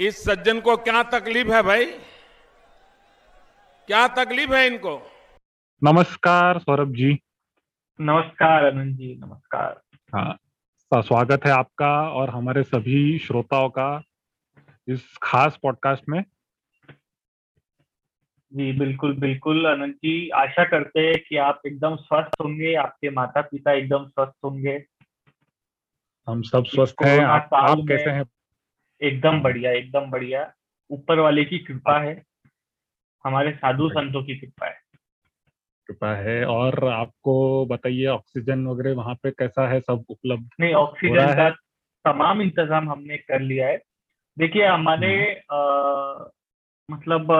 इस सज्जन को क्या तकलीफ़ है भाई? क्या तकलीफ़ है इनको? नमस्कार सौरभ जी। नमस्कार अनंत जी नमस्कार। हाँ स्वागत है आपका और हमारे सभी श्रोताओं का इस खास पॉडकास्ट में। जी बिल्कुल बिल्कुल अनंत जी। आशा करते हैं कि आप एकदम स्वस्थ होंगे आपके माता पिता एकदम स्वस्थ होंगे। हम सब स्वस्थ हैं आप आप कैसे हैं? एकदम बढ़िया एकदम बढ़िया। ऊपर वाले की कृपा है। हमारे साधु संतों की कृपा है। कृपा है और आपको बताइए ऑक्सीजन वगैरह वहाँ पे कैसा है? सब उपलब्ध नहीं ऑक्सीजन का तमाम इंतज़ाम हमने कर लिया है। देखिए हमारे हम्म। मतलब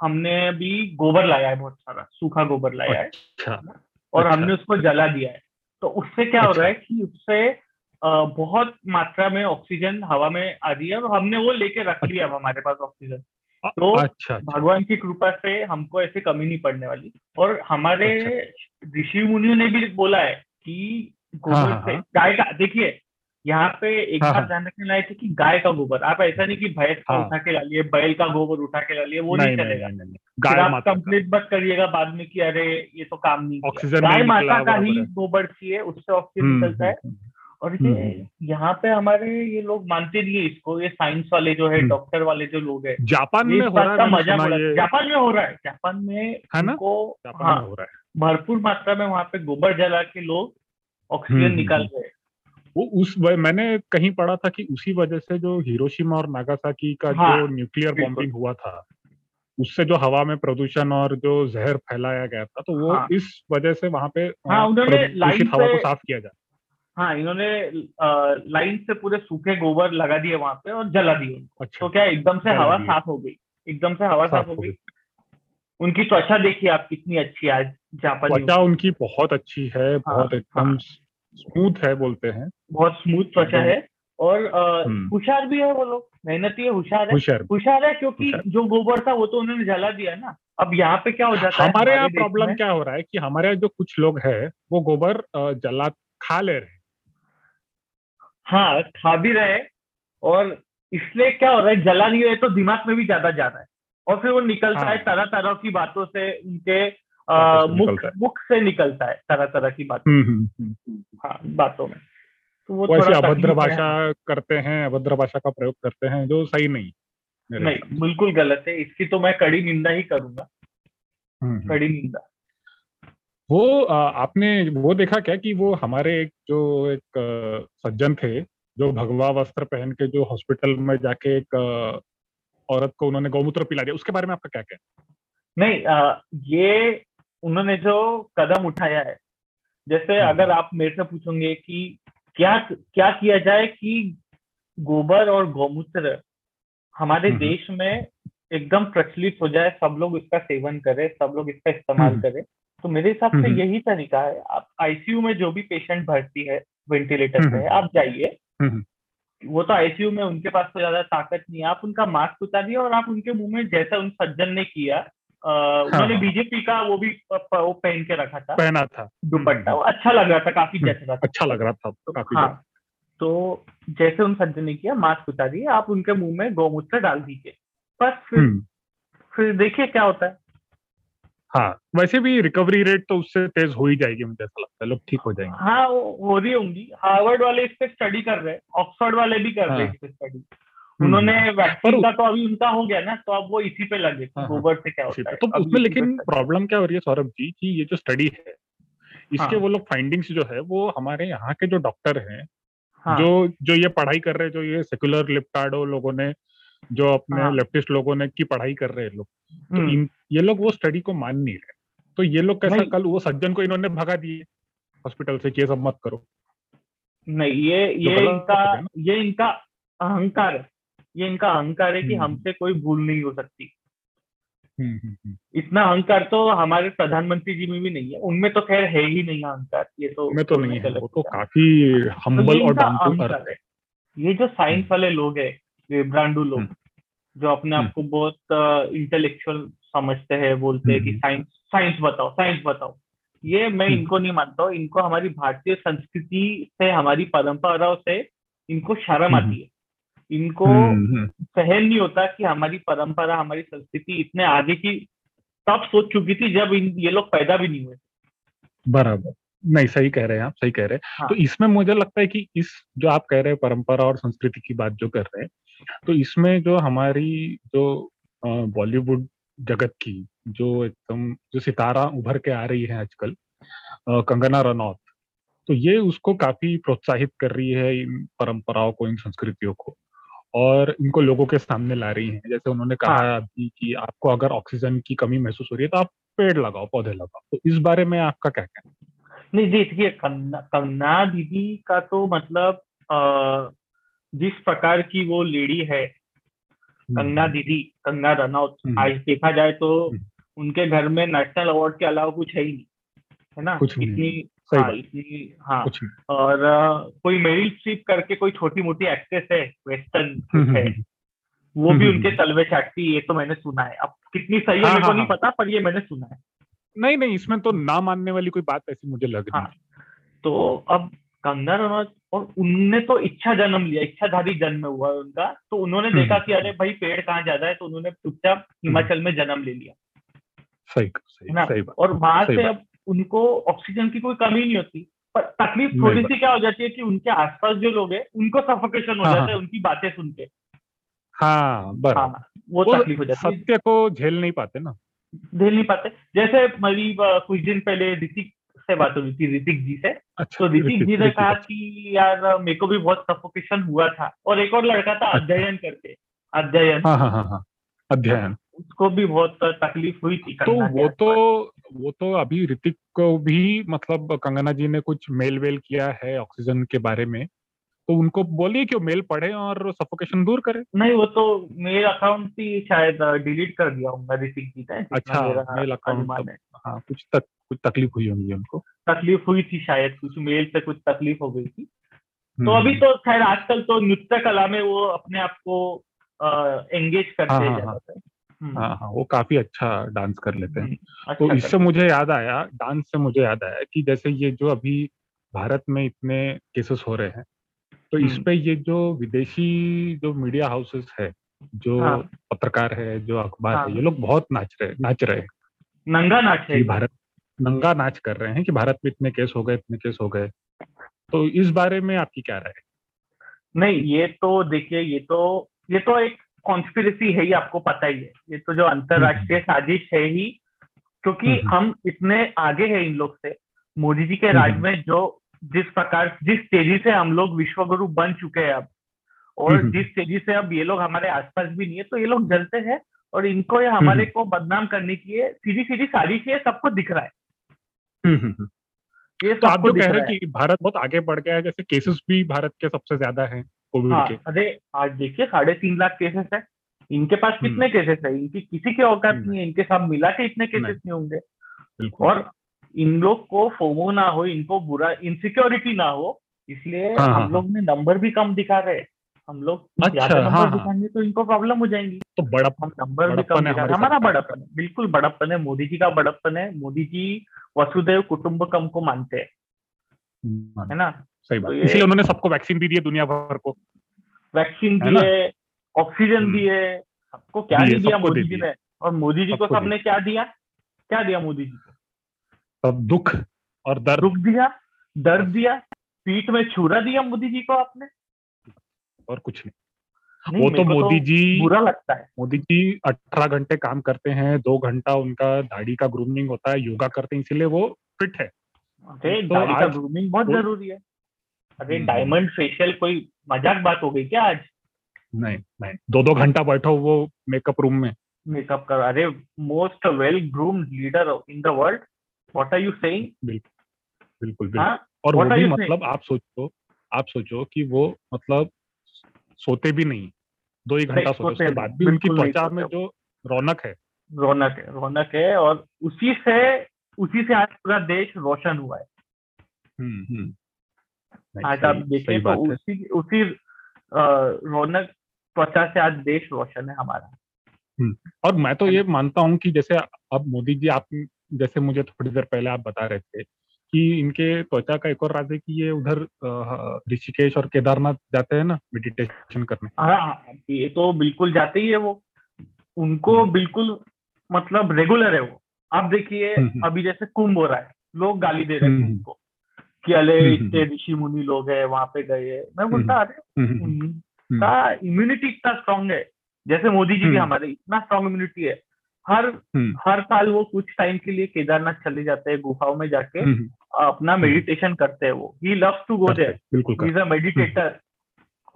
हमने भी गोबर लाया है बहुत सारा सूखा गोबर लाया अच्छा, है अच्छा और अच्छा। हमने उसको जला दिया है। तो उससे क्या अच्छा, हो अच्छा। रहा है कि उससे बहुत मात्रा में ऑक्सीजन हवा में आ रही है और हमने वो लेके रख लिया अब हमारे पास ऑक्सीजन तो अच्छा अच्छा भगवान की कृपा से हमको ऐसे कमी नहीं पड़ने वाली और हमारे ऋषि अच्छा। ऋषि मुनियों ने भी बोला है कि गोबर हाँ, हाँ, से हाँ। गाय का देखिए यहाँ पे एक हाँ, बात हाँ। ध्यान रखने लायक है कि गाय का गोबर आप ऐसा नहीं कि भैंस का हाँ। उठा के ला लिए बैल का गोबर उठा के ला लिए वो नहीं, चलेगा नहीं नहीं नहीं। गाय आप कंप्लीट मत करिएगा बाद में कि अरे ये तो काम नहीं ऑक्सीजन गाय माता का ही गोबर चाहिए उससे ऑक्सीजन हम्म, निकलता है हम्म, और हम्म, ये हम्म। यहाँ पे हमारे ये लोग मानते नहीं है इसको ये साइंस वाले जो है हम्म। डॉक्टर वाले जो लोग है जापान में हो रहा है मज़ा जापान में हो रहा है जापान में है ना? जापान हाँ में हो रहा है भरपूर मात्रा में वहाँ पे गोबर जला के लोग ऑक्सीजन हम्म, निकाल हम्म, रहे वो उस मैंने कहीं पढ़ा था कि उसी वजह से जो हिरोशिमा और नागासाकी का हाँ, जो न्यूक्लियर बॉम्बिंग हुआ था उससे जो हवा में प्रदूषण और जो जहर फैलाया गया था तो वो हाँ। इस वजह से वहाँ पे हाँ, उन्होंने हवा को साफ़ किया जाए हाँ इन्होंने लाइन से पूरे सूखे गोबर लगा दिए वहाँ पे और जला दिए अच्छा। तो क्या एकदम से हवा साफ़ हो गई? एकदम से हवा साफ़ हो गई। उनकी त्वचा देखिए आप कितनी अच्छी है आज जापानी त्वचा उनकी बहुत अच्छी है बहुत हाँ। एकदम स्मूथ है बोलते हैं। बहुत स्मूथ त्वचा है और अ, हम्म। होशियार भी है वो लोग मेहनती है होशियार है। होशियार होशियार है क्योंकि जो गोबर था वो तो उन्होंने जला दिया ना। अब यहाँ पे क्या हो जाता है हमारे यहाँ प्रॉब्लम क्या हो रहा है कि हमारे यहाँ जो कुछ लोग हैं वो गोबर जला खा ले रहे हैं हाँ खा भी रहे और इसलिए क्या हो रहा है जला नहीं रहे तो दिमाग में भी ज़्यादा जा रहा है और फिर वो निकलता हाँ। है तरह तरह की बातों से उनके मुख मुख से निकलता है तरह तरह की बातें हम्म, हम्म, हम्म। हाँ बातों में तो वो थोड़ा अभद्र है। भाषा करते हैं अभद्र भाषा का प्रयोग करते हैं जो सही नहीं नहीं बिल्कुल गलत है इसकी तो मैं कड़ी निंदा ही करूँगा। कड़ी निंदा वो आपने वो देखा क्या कि वो हमारे एक जो एक सज्जन थे जो भगवा वस्त्र पहन के जो हॉस्पिटल में जाके एक औरत को उन्होंने गौमूत्र पिला दिया उसके बारे में आपका क्या कहना नहीं अ, ये उन्होंने जो कदम उठाया है जैसे हम्म। अगर आप मेरे से पूछोगे कि क्या क्या किया जाए कि गोबर और गौमूत्र हमारे हम्म। देश में एकदम प्रचलित हो जाए सब लोग इसका सेवन करें सब लोग इसका इस्तेमाल हम्म। करें तो मेरे हिसाब से। यही तरीका है आप आईसीयू में जो भी पेशेंट भर्ती है वेंटिलेटर पे। है आप जाइए। वो तो आईसीयू में उनके पास तो ज़्यादा ताकत नहीं है आप उनका मास्क उतारिए और आप उनके मुँह में जैसा उन सज्जन ने किया अ, उन्होंने हाँ। बीजेपी का वो भी वो पहन के रखा था पहना था दुपट्टा वो अच्छा लग रहा था काफ़ी हम्म। रहा था अच्छा लग रहा था काफ़ी हाँ तो जैसे उन सज्जन ने किया मास्क उतारिए आप उनके मुँह में गौमूत्र डाल दीजिए बस फिर हम्म। फिर देखिए क्या होता है हाँ वैसे भी रिकवरी रेट तो उससे तेज हो ही जाएगी मुझे ऐसा लगता है लोग ठीक हो जाएँगे हाँ हो रही होंगी हार्वर्ड वाले इस पे स्टडी कर रहे हैं ऑक्सफोर्ड वाले भी कर रहे हैं हाँ। इस पे स्टडी हम्म। उन्होंने वैक्सीन का तो अभी उनका हो गया ना तो अब वो इसी पे लगे कि हाँ, हाँ। गोबर से क्या होता है तो उसमें लेकिन प्रॉब्लम क्या हो रही है सौरभ जी की ये जो स्टडी है इसके हाँ। वो लोग फाइंडिंग्स जो है वो हमारे यहाँ के जो डॉक्टर हैं हाँ जो जो ये पढ़ाई कर रहे हैं जो ये सेक्युलर लिप्टाडो लोगों ने जो अपने हाँ। लेफ्टिस्ट लोगों ने की पढ़ाई कर रहे हैं लोग। तो हम्म। इन ये लोग वो स्टडी को मान नहीं रहे। तो ये लोग कैसा कल वो सज्जन को इन्होंने भगा दिए। हॉस्पिटल से ये सब मत करो। नहीं ये ये इनका ये इनका अहंकार है। ये इनका अहंकार है कि हम्म। हमसे कोई भूल नहीं हो सकती। हम्म। इतना अहंकार तो हमारे प्रधानमंत्री जी में भी नहीं है। उनमें तो खैर है ही नहीं अहंकार ये तो में तो नहीं है। वो तो काफ़ी तो हम्बल ये और है। ये जो साइंस। वाले लोग हैं ये ब्रांडू लोग हम्म। जो अपने आप को बहुत इंटेलेक्चुअल समझते हैं बोलते हैं कि हम्म। साइंस साइंस बताओ साइंस बताओ ये मैं हम्म। इनको नहीं मानता हूँ इनको हमारी भारतीय संस्कृति से हमारी परंपराओं से इनको शर्म हम्म। आती है इनको हम्म, हम्म, सहन नहीं होता कि हमारी परंपरा हमारी संस्कृति इतने आगे की तब सोच चुकी थी जब इन ये लोग पैदा भी नहीं हुए बराबर नहीं सही कह रहे हैं आप सही कह रहे हैं हाँ। तो इसमें मुझे लगता है कि इस जो आप कह रहे हैं परंपरा और संस्कृति की बात जो कर रहे हैं तो इसमें जो हमारी जो बॉलीवुड जगत की जो एकदम जो सितारा उभर के आ रही है आजकल कंगना रनौत तो ये उसको काफ़ी प्रोत्साहित कर रही है इन परंपराओं को इन संस्कृतियों को और इनको लोगों के सामने ला रही हैं। जैसे उन्होंने कहा हाँ। अभी कि आपको अगर ऑक्सीजन की कमी महसूस हो रही है तो आप पेड़ लगाओ पौधे लगाओ। तो इस बारे में आपका क्या कहना नहीं देखिए कंगना दीदी का तो मतलब जिस प्रकार की वो लेडी है कंगना दीदी कंगना रनौत हम्म। आज देखा जाए तो हम्म। उनके घर में नेशनल अवार्ड के अलावा कुछ है ही नहीं है ना कुछ नहीं इतनी हाँ इतनी हाँ और अ, कोई मेरिल स्ट्रीप करके कोई छोटी मोटी एक्ट्रेस है वेस्टर्न हम्म, है हम्म, वो भी हम्म, उनके हम्म। तलवे चाटती है, ये तो मैंने सुना है अब कितनी सही है हाँ, मेरे को हाँ, नहीं हाँ। पता पर ये मैंने सुना है नहीं नहीं इसमें तो ना मानने वाली कोई बात ऐसी मुझे लग रही हाँ। है तो अब कंगना रनौत और उनने तो इच्छा जन्म लिया इच्छाधारी जन्म हुआ उनका। तो उन्होंने हम्म, देखा हम्म, कि अरे भाई पेड़ कहाँ ज़्यादा है तो उन्होंने चुपचाप हिमाचल में जन्म ले लिया। सही सही ना? सही बात और वहाँ से अब उनको ऑक्सीजन की कोई कमी नहीं होती। पर तकलीफ़ थोड़ी सी क्या हो जाती है कि उनके आसपास जो लोग हैं उनको सफोकेशन हो हाँ, जाता है। हाँ। उनकी बातें सुन के। हाँ बराबर। हाँ वो वो तकलीफ़ हो जाती है। सत्य को झेल नहीं पाते ना। झेल नहीं पाते। जैसे मरीब कुछ दिन पहले ऋतिक से बात हो रही थी ऋतिक जी से। अच्छा तो ऋतिक जी ने कहा। कि यार मेरे को भी बहुत सफोकेशन हुआ था। और एक और लड़का था अच्छा। अध्ययन करके। अध्ययन। हाँ हाँ हाँ हाँ। अध्ययन। उसको भी बहुत तकलीफ़ हुई थी तो वो तो वो तो अभी ऋतिक को भी मतलब कंगना जी ने कुछ मेल वेल किया है ऑक्सीजन के बारे में। तो उनको बोलिए कि वो मेल पढ़े और सफोकेशन दूर करे। नहीं वो तो मेल अकाउंट ही शायद डिलीट कर दिया होगा ऋतिक जी ने जितना अच्छा, मेल अनुमान है। हाँ कुछ तक कुछ तकलीफ़ हुई होंगी उनको। तकलीफ़ हुई थी शायद कुछ मेल से कुछ तकलीफ़ हो गई थी। तो हम्म, अभी तो खैर आजकल तो नृत्य कला में वो अपने आप को एंगेज करते हाँ, हैं हाँ, हम्म, हाँ हाँ वो काफ़ी अच्छा डांस कर लेते हैं। हम्म, तो अच्छा इससे करते मुझे याद आया डांस से मुझे याद आया कि जैसे ये जो अभी भारत में इतने केसेस हो रहे हैं तो इस हम्म। पे ये जो विदेशी जो मीडिया हाउसेस है जो हाँ। पत्रकार है जो अखबार हाँ। है ये लोग बहुत नाच रहे नाच रहे। नंगा नाच है भारत नंगा नाच कर रहे हैं कि भारत में इतने केस हो गए इतने केस हो गए तो इस बारे में आपकी क्या राय नहीं ये तो देखिए ये तो ये तो एक कॉन्स्पिरसी है ही आपको पता ही है ये तो जो अंतरराष्ट्रीय साजिश है ही क्योंकि हम्म, हम्म। हम इतने आगे हैं इन लोग से मोदी जी के हम्म, राज हम्म। में जो जिस प्रकार जिस तेज़ी से हम लोग विश्वगुरु बन चुके हैं अब और हम्म, जिस तेज़ी से अब ये लोग हमारे आसपास भी नहीं है तो ये लोग जलते हैं और इनको ये हमारे हम्म। को बदनाम करने की है सीधी सीधी साजिश है सबको दिख रहा है। हम्म, हम्म, हम्म। ये तो आप जो कह रहे हैं कि भारत बहुत आगे बढ़ गया है जैसे केसेस भी भारत के सबसे ज़्यादा हैं कोविड हाँ के। अरे आज देखिए साढ़े तीन लाख केसेस है। इनके पास कितने केसेस है? इनकी किसी के औकात हम्म। नहीं। है इनके साथ मिला के इतने केसेस। नहीं। होंगे। और इन लोग को फोमो ना हो इनको बुरा इनसिक्योरिटी ना हो इसलिए हाँ, हाँ, हम लोग ने नंबर भी कम दिखा रहे हम लोग अच्छा, ज़्यादा नंबर हाँ, हाँ। दिखाएँगे तो इनको प्रॉब्लम हो जाएँगी। तो बड़ा हम नंबर भी बड़प्पन कम है दिखा हमारी बड़प्पन है बिल्कुल बड़प्पन है। मोदी जी का बड़प्पन है। मोदी जी वसुदेव कुटुंबकम को मानते हैं। हाँ, है ना? सही बात। तो इसलिए उन्होंने सबको वैक्सीन भी दी है दुनिया भर को। वैक्सीन है ना? दिए ऑक्सीजन हम्म। दिए सबको क्या दिया मोदी दे जी। ने। और मोदी जी को सबने क्या दिया? क्या दिया मोदी जी को? तब दुख और दर्द। दुख दिया दर्द दिया पीठ में छुरा दिया मोदी जी को आपने? और कुछ नहीं। नहीं, वो तो मोदी जी बुरा लगता है। मोदी जी अठारह घंटे काम करते हैं दो घंटा उनका दाढ़ी का ग्रूमिंग होता है योगा करते हैं इसीलिए वो फिट है। अरे तो दाढ़ी का ग्रूमिंग बहुत ज़रूरी है। अरे हम्म। डायमंड फेशियल कोई मज़ाक बात हो गई क्या आज? नहीं नहीं। दो दो घंटा बैठो वो मेकअप रूम में। मेकअप कर अरे most well groomed leader in the world what are you saying बिल्कुल बिल्कुल हाँ? और what वो भी you saying? मतलब आप सोचो आप सोचो कि वो मतलब सोते भी नहीं दो ही घंटा सोते उसके बाद भी उनकी त्वचा में जो रौनक है। रौनक है रौनक है और उसी से उसी से आज पूरा देश रोशन हुआ है। हम्म, हम्म। आज आप देखें तो उसी उसी रौनक त्वचा से आज देश रोशन है हमारा। और मैं तो ये मानता हूँ कि जैसे अब मोदी जी आप जैसे मुझे थोड़ी देर पहले आप बता रहे थे कि इनके त्वचा का एक और राज है कि ये उधर ऋषिकेश और केदारनाथ जाते हैं ना मेडिटेशन करने? हाँ ये तो बिल्कुल जाते ही है वो। उनको हम्म। बिल्कुल मतलब रेगुलर है वो। आप देखिए हम्म, हम्म। अभी जैसे कुंभ हो रहा है लोग गाली दे रहे हैं उनको कि अरे हम्म, इतने ऋषि मुनि लोग है वहाँ पे गए हैं। मैं बोलता अरे उनका इम्यूनिटी इतना स्ट्रांग है। जैसे मोदी जी हम्म। हमारे इतना स्ट्रांग इम्यूनिटी है। हर हम्म, हर साल वो कुछ टाइम के लिए केदारनाथ चले जाते हैं गुफाओं में जाके हम्म, अपना मेडिटेशन करते हैं वो। He loves to go there बिल्कुल is a meditator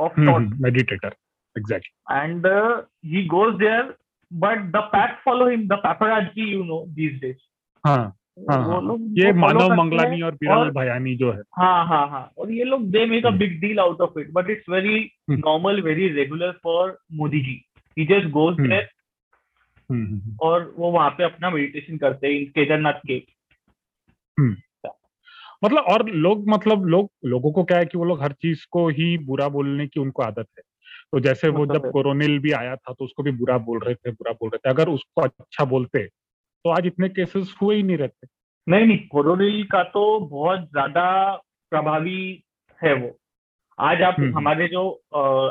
of hmm, thought meditator exactly and he he goes there but the pack follow him the paparazzi you know these days. हाँ हाँ हाँ। ये मानव मंगलानी और बिरल भयानी जो है। हाँ हाँ हाँ। और ये लोग they make a hmm. Big deal out of it but it's very hmm. Normal very regular for Modi ji. He just goes hmm. There hmm, hmm, hmm. और वो वहाँ पे अपना मेडिटेशन करते हैं केदारनाथ के। मतलब और लोग मतलब लोग लोगों को क्या है कि वो लोग हर चीज़ को ही बुरा बोलने की उनको आदत है। तो जैसे वो मतलब जब कोरोनिल भी आया था तो उसको भी बुरा बोल रहे थे बुरा बोल रहे थे। अगर उसको अच्छा बोलते तो आज इतने केसेस हुए ही नहीं रहते। नहीं नहीं कोरोनिल का तो बहुत ज़्यादा प्रभावी है वो। आज आप हम्म। हमारे जो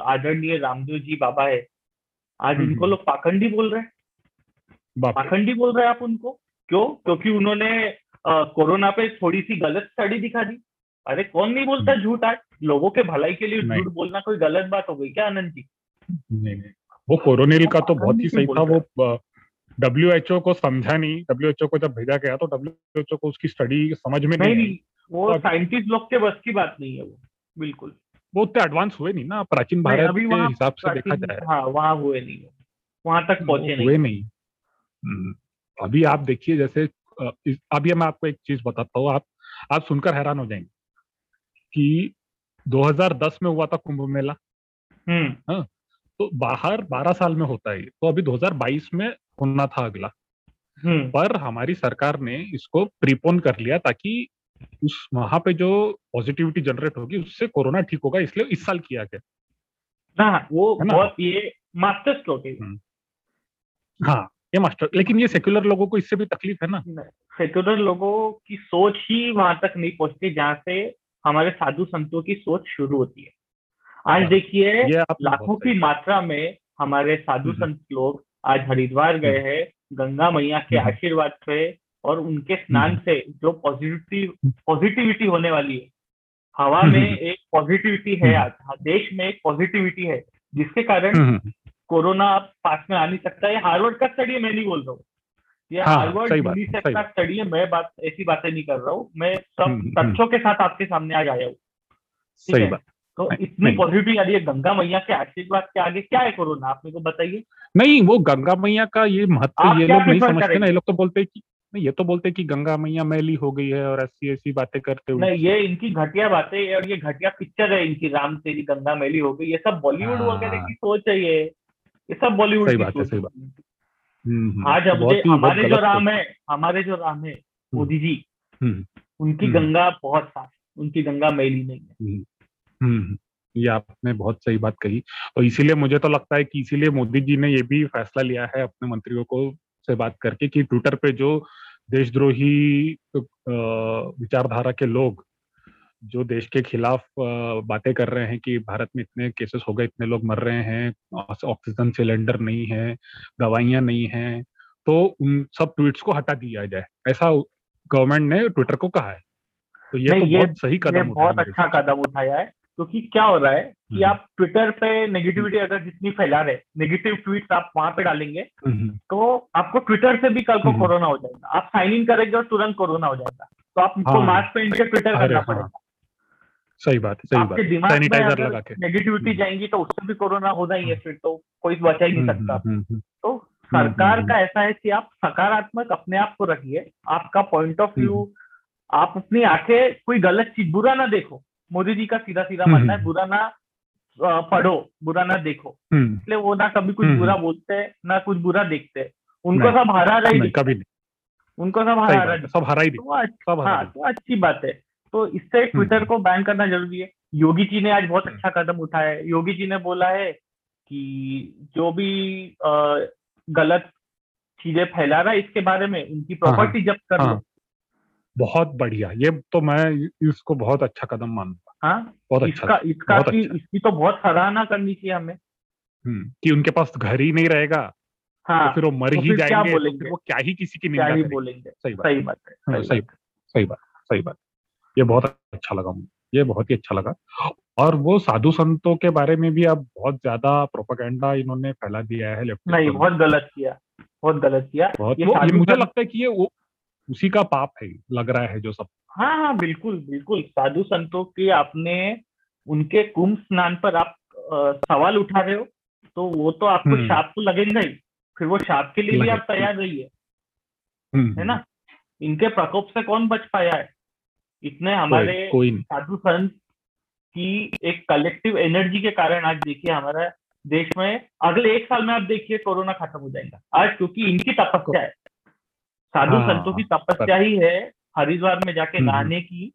आदरणीय रामदेव जी बाबा है आज हम्म। इनको लोग पाखंडी बोल रहे हैं। पाखंडी बोल रहे हैं आप उनको? क्यों? क्योंकि उन्होंने कोरोना पे थोड़ी सी गलत स्टडी दिखा दी। अरे कौन नहीं बोलता झूठ आज? लोगों के भलाई के लिए। झूठ बोलना कोई गलत बात हो गई क्या आनंद जी? नहीं नहीं। वो कोरोनिल का तो बहुत ही सही था वो डब्ल्यू एच ओ को समझा नहीं डब्ल्यू एच ओ को जब भेजा गया तो डब्ल्यू एच ओ को उसकी स्टडी समझ में नहीं नहीं नहीं वो साइंटिस्ट लोग के बस की बात नहीं है वो बिल्कुल। वो उतने एडवांस हुए नहीं ना प्राचीन भारत के वहाँ हिसाब से देखा जाए। हाँ वहाँ हुए नहीं वहाँ तक पहुँचे नहीं। हुए नहीं। अभी आप देखिए जैसे अभी मैं आपको एक चीज़ बताता हूँ आप आप सुनकर हैरान हो जाएँगे कि 2010 में हुआ था कुंभ मेला। हम्म। तो बाहर 12 साल में होता है तो अभी 2022 में होना था अगला। हम्म। पर हमारी सरकार ने इसको प्रीपोन कर लिया ताकि उस वहाँ पे जो पॉजिटिविटी जनरेट होगी उससे कोरोना ठीक होगा इसलिए इस साल किया गया। हाँ वो ना? बहुत ये मास्टर स्ट्रोक है। हम्म। हाँ ये मास्टर लेकिन ये सेक्युलर लोगों को इससे भी तकलीफ़ है ना सेक्युलर लोगों की सोच ही वहाँ तक नहीं पहुँचती जहाँ से हमारे साधु संतों की सोच शुरू होती है आज हाँ, देखिए लाखों की मात्रा में हमारे साधु हम्म। संत लोग आज हरिद्वार गए हैं गंगा मैया के हम्म। आशीर्वाद से और उनके स्नान हम्म। से जो पॉजिटिविटी पॉजिटिविटी होने वाली है हवा में हम्म। एक पॉजिटिविटी है हम्म। आज हाँ, देश में एक पॉजिटिविटी है जिसके कारण हम्म, हम्म, कोरोना पास में आ नहीं सकता है हार्वर्ड का स्टडी है मैं नहीं बोल रहा हूँ। ये हाँ, हार्वर्ड यूनिसेफ का स्टडी है मैं बात ऐसी बातें नहीं कर रहा हूँ। मैं सब हम्म, हम्म। तथ्यों के साथ आपके सामने आज आया हूँ। सही बात। तो इतनी नहीं। पॉजिटिविटी आ रही है गंगा मैया के आशीर्वाद के आगे क्या है कोरोना? आप मेरे को बताइए। नहीं वो गंगा मैया का ये महत्व ये लोग नहीं समझते ना ये लोग तो बोलते हैं कि नहीं ये तो बोलते हैं कि गंगा मैया मैली हो गई है और ऐसी ऐसी बातें करते हुए। नहीं ये इनकी घटिया बातें और ये घटिया पिक्चर है इनकी राम तेरी गंगा मैली हो गई ये सब बॉलीवुड हाँ। वगैरह की सोच है ये। ये सब बॉलीवुड सही की बात है, सही है। बात। हम्म, हम्म, आज अब हमारे जो राम है हमारे जो राम है मोदी जी हम्म, उनकी हम्म। गंगा बहुत साफ़ उनकी गंगा मैली नहीं है। हम्म, हम्म, ये आपने बहुत सही बात कही। और इसीलिए मुझे तो लगता है कि इसीलिए मोदी जी ने ये भी फैसला लिया है अपने मंत्रियों को से बात करके कि ट्विटर पे जो देशद्रोही विचारधारा के लोग जो देश के खिलाफ बातें कर रहे हैं कि भारत में इतने केसेस हो गए इतने लोग मर रहे हैं ऑक्सीजन सिलेंडर नहीं है दवाइयाँ नहीं हैं तो उन सब ट्वीट्स को हटा दिया जाए। ऐसा गवर्नमेंट ने ट्विटर को कहा है। तो ये तो ये- बहुत सही कदम बहुत अच्छा कदम उठाया है क्योंकि क्या हो रहा है कि हम्म। आप ट्विटर पे नेगेटिविटी अगर जितनी फैला रहे नेगेटिव ट्वीट्स आप वहाँ पे डालेंगे हम्म, तो आपको ट्विटर से भी कल को हम्म। कोरोना हो जाएगा। आप साइन इन करेंगे और तुरंत कोरोना हो जाएगा। तो आपको हाँ। मास्क पहन के ट्विटर करना हाँ, पड़ेगा। सही बात है सही बात। सैनिटाइजर लगा के नेगेटिविटी। जाएँगी तो उससे भी कोरोना होना ही है फिर तो कोई बचा ही नहीं हम्म, सकता। हम्म, हम्म, तो सरकार का ऐसा है कि आप सकारात्मक अपने आप को रखिए आपका पॉइंट ऑफ़ व्यू आप अपनी आँखें कोई गलत चीज़ बुरा ना देखो। मोदी जी का सीधा सीधा मानना है। बुरा ना पढ़ो बुरा ना देखो। इसलिए वो ना कभी कुछ बुरा बोलते हैं ना कुछ बुरा देखते। हैं उनको सब हरा रही कभी नहीं। उनको सब हरा रही सब हरा ही तो सब हाँ। तो अच्छी बात है। तो इससे ट्विटर को बैन करना ज़रूरी है। योगी जी ने आज बहुत हम्म। अच्छा कदम उठाया है। योगी जी ने बोला है कि जो भी अ, गलत चीज़ें फैला रहा है इसके बारे में उनकी प्रॉपर्टी जब्त कर लो। हाँ। बहुत बढ़िया। ये तो मैं इसको बहुत अच्छा कदम मानूँगा। हाँ? बहुत इसका अच्छा इसका बहुत की, अच्छा। इसकी तो बहुत सराहना करनी चाहिए हमें। हम्म, कि उनके पास घर ही नहीं रहेगा हाँ। तो फिर वो मर तो ही फिर क्या तो? फिर वो क्या ही किसी की निंदा बोलेंगे? सही बात। है हाँ, सही बात सही बात सही बात। ये बहुत अच्छा लगा मुझे ये बहुत ही अच्छा लगा। और वो साधु संतों के बारे में भी अब बहुत ज़्यादा प्रोपागेंडा इन्होंने फैला दिया है। लेफ्टिस्ट नहीं बहुत गलत किया बहुत गलत किया। बहुत ये ये मुझे लगता है कि ये वो उसी का पाप है लग रहा है जो सब। हाँ हाँ बिल्कुल बिल्कुल। साधु संतों के आपने उनके कुंभ स्नान पर आप अ, सवाल उठा रहे हो तो वो तो आपको हम्म। शाप तो लगेगा ही फिर वो शाप के लिए भी आप तैयार रहिए। हम्म, है ना? इनके प्रकोप से कौन बच पाया है? इतने हमारे साधु संत की एक कलेक्टिव एनर्जी के कारण आज देखिए हमारा देश में अगले एक साल में आप देखिए कोरोना खत्म हो जाएगा। आज क्योंकि इनकी तपस्या है। साधु हाँ, संतों की तपस्या ही है हरिद्वार में जाके हम्म, नहाने की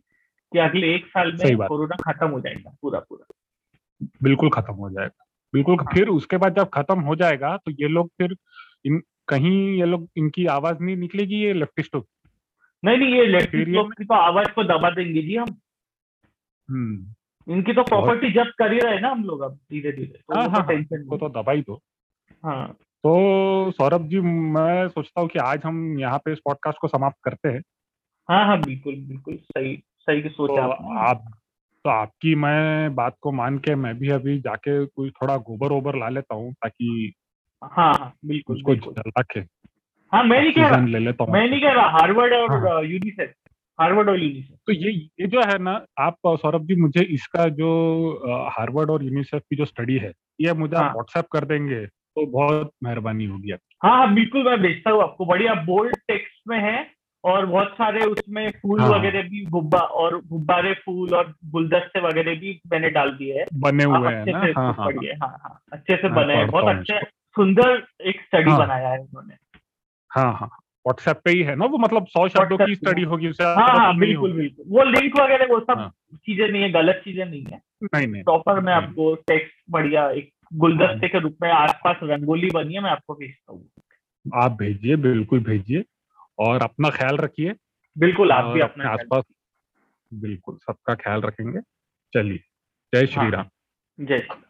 कि अगले एक साल में कोरोना खत्म हो जाएगा पूरा पूरा। बिल्कुल खत्म हो जाएगा। बिल्कुल हाँ। फिर उसके बाद जब खत्म हो जाएगा तो ये लोग फिर इन कहीं ये लोग इनकी आवाज़ नहीं निकलेगी ये लेफ्टिस्टों की नहीं नहीं ये लेफ्टिस्ट की तो आवाज़ को दबा देंगे जी हम। हम्म। इनकी तो प्रॉपर्टी जब्त कर ही रहे ना हम लोग अब धीरे धीरे तो हाँ, हाँ, तो हाँ, टेंशन नहीं तो दबाई दो। हाँ। तो सौरभ जी मैं सोचता हूँ कि आज हम यहाँ पे इस पॉडकास्ट को समाप्त करते हैं। हाँ हाँ बिल्कुल बिल्कुल सही सही तो सोचा आपने। आप तो आपकी मैं बात को मान के मैं भी अभी जाके कोई थोड़ा गोबर ओबर ला लेता हूँ ताकि हाँ हाँ बिल्कुल उसको जला के हाँ मैं नहीं कह रहा। ले लेता हूँ। मैं नहीं कह रहा हार्वर्ड हाँ, और यूनिसेफ हार्वर्ड और यूनिसेफ तो ये ये जो है ना आप सौरभ जी मुझे इसका जो हार्वर्ड और यूनिसेफ की जो स्टडी है ये मुझे आप हाँ। व्हाट्सएप कर देंगे तो बहुत मेहरबानी होगी आपकी। हाँ हाँ बिल्कुल मैं भेजता हूँ आपको। बढ़िया बोल्ड टेक्स्ट में है और बहुत सारे उसमें फूल हाँ। वगैरह भी गुब्बा और गुब्बारे फूल और गुलदस्ते वगैरह भी मैंने डाल दिए हैं। बने हुए हैं अच्छे ना? से हाँ हाँ हाँ। हाँ अच्छे से हाँ, बने हैं बहुत हूँ अच्छे सुंदर एक स्टडी हाँ। बनाया है उन्होंने। हाँ हाँ। व्हाट्सएप पे ही है ना वो मतलब सौ शब्दों की स्टडी होगी उससे हाँ हाँ बिल्कुल बिल्कुल। वो लिंक वगैरह वो सब हाँ। चीज़ें नहीं है गलत चीज़ें नहीं है। नहीं नहीं। प्रॉपर मैं आपको टेक्स्ट बढ़िया एक गुलदस्ते के रूप में आसपास रंगोली बनी है मैं आपको भेजता हूँ। आप भेजिए बिल्कुल भेजिए। और अपना ख्याल रखिए। बिल्कुल आप भी अपने आसपास बिल्कुल सबका ख्याल रखेंगे। चलिए जय श्री हाँ। राम जय श्री राम।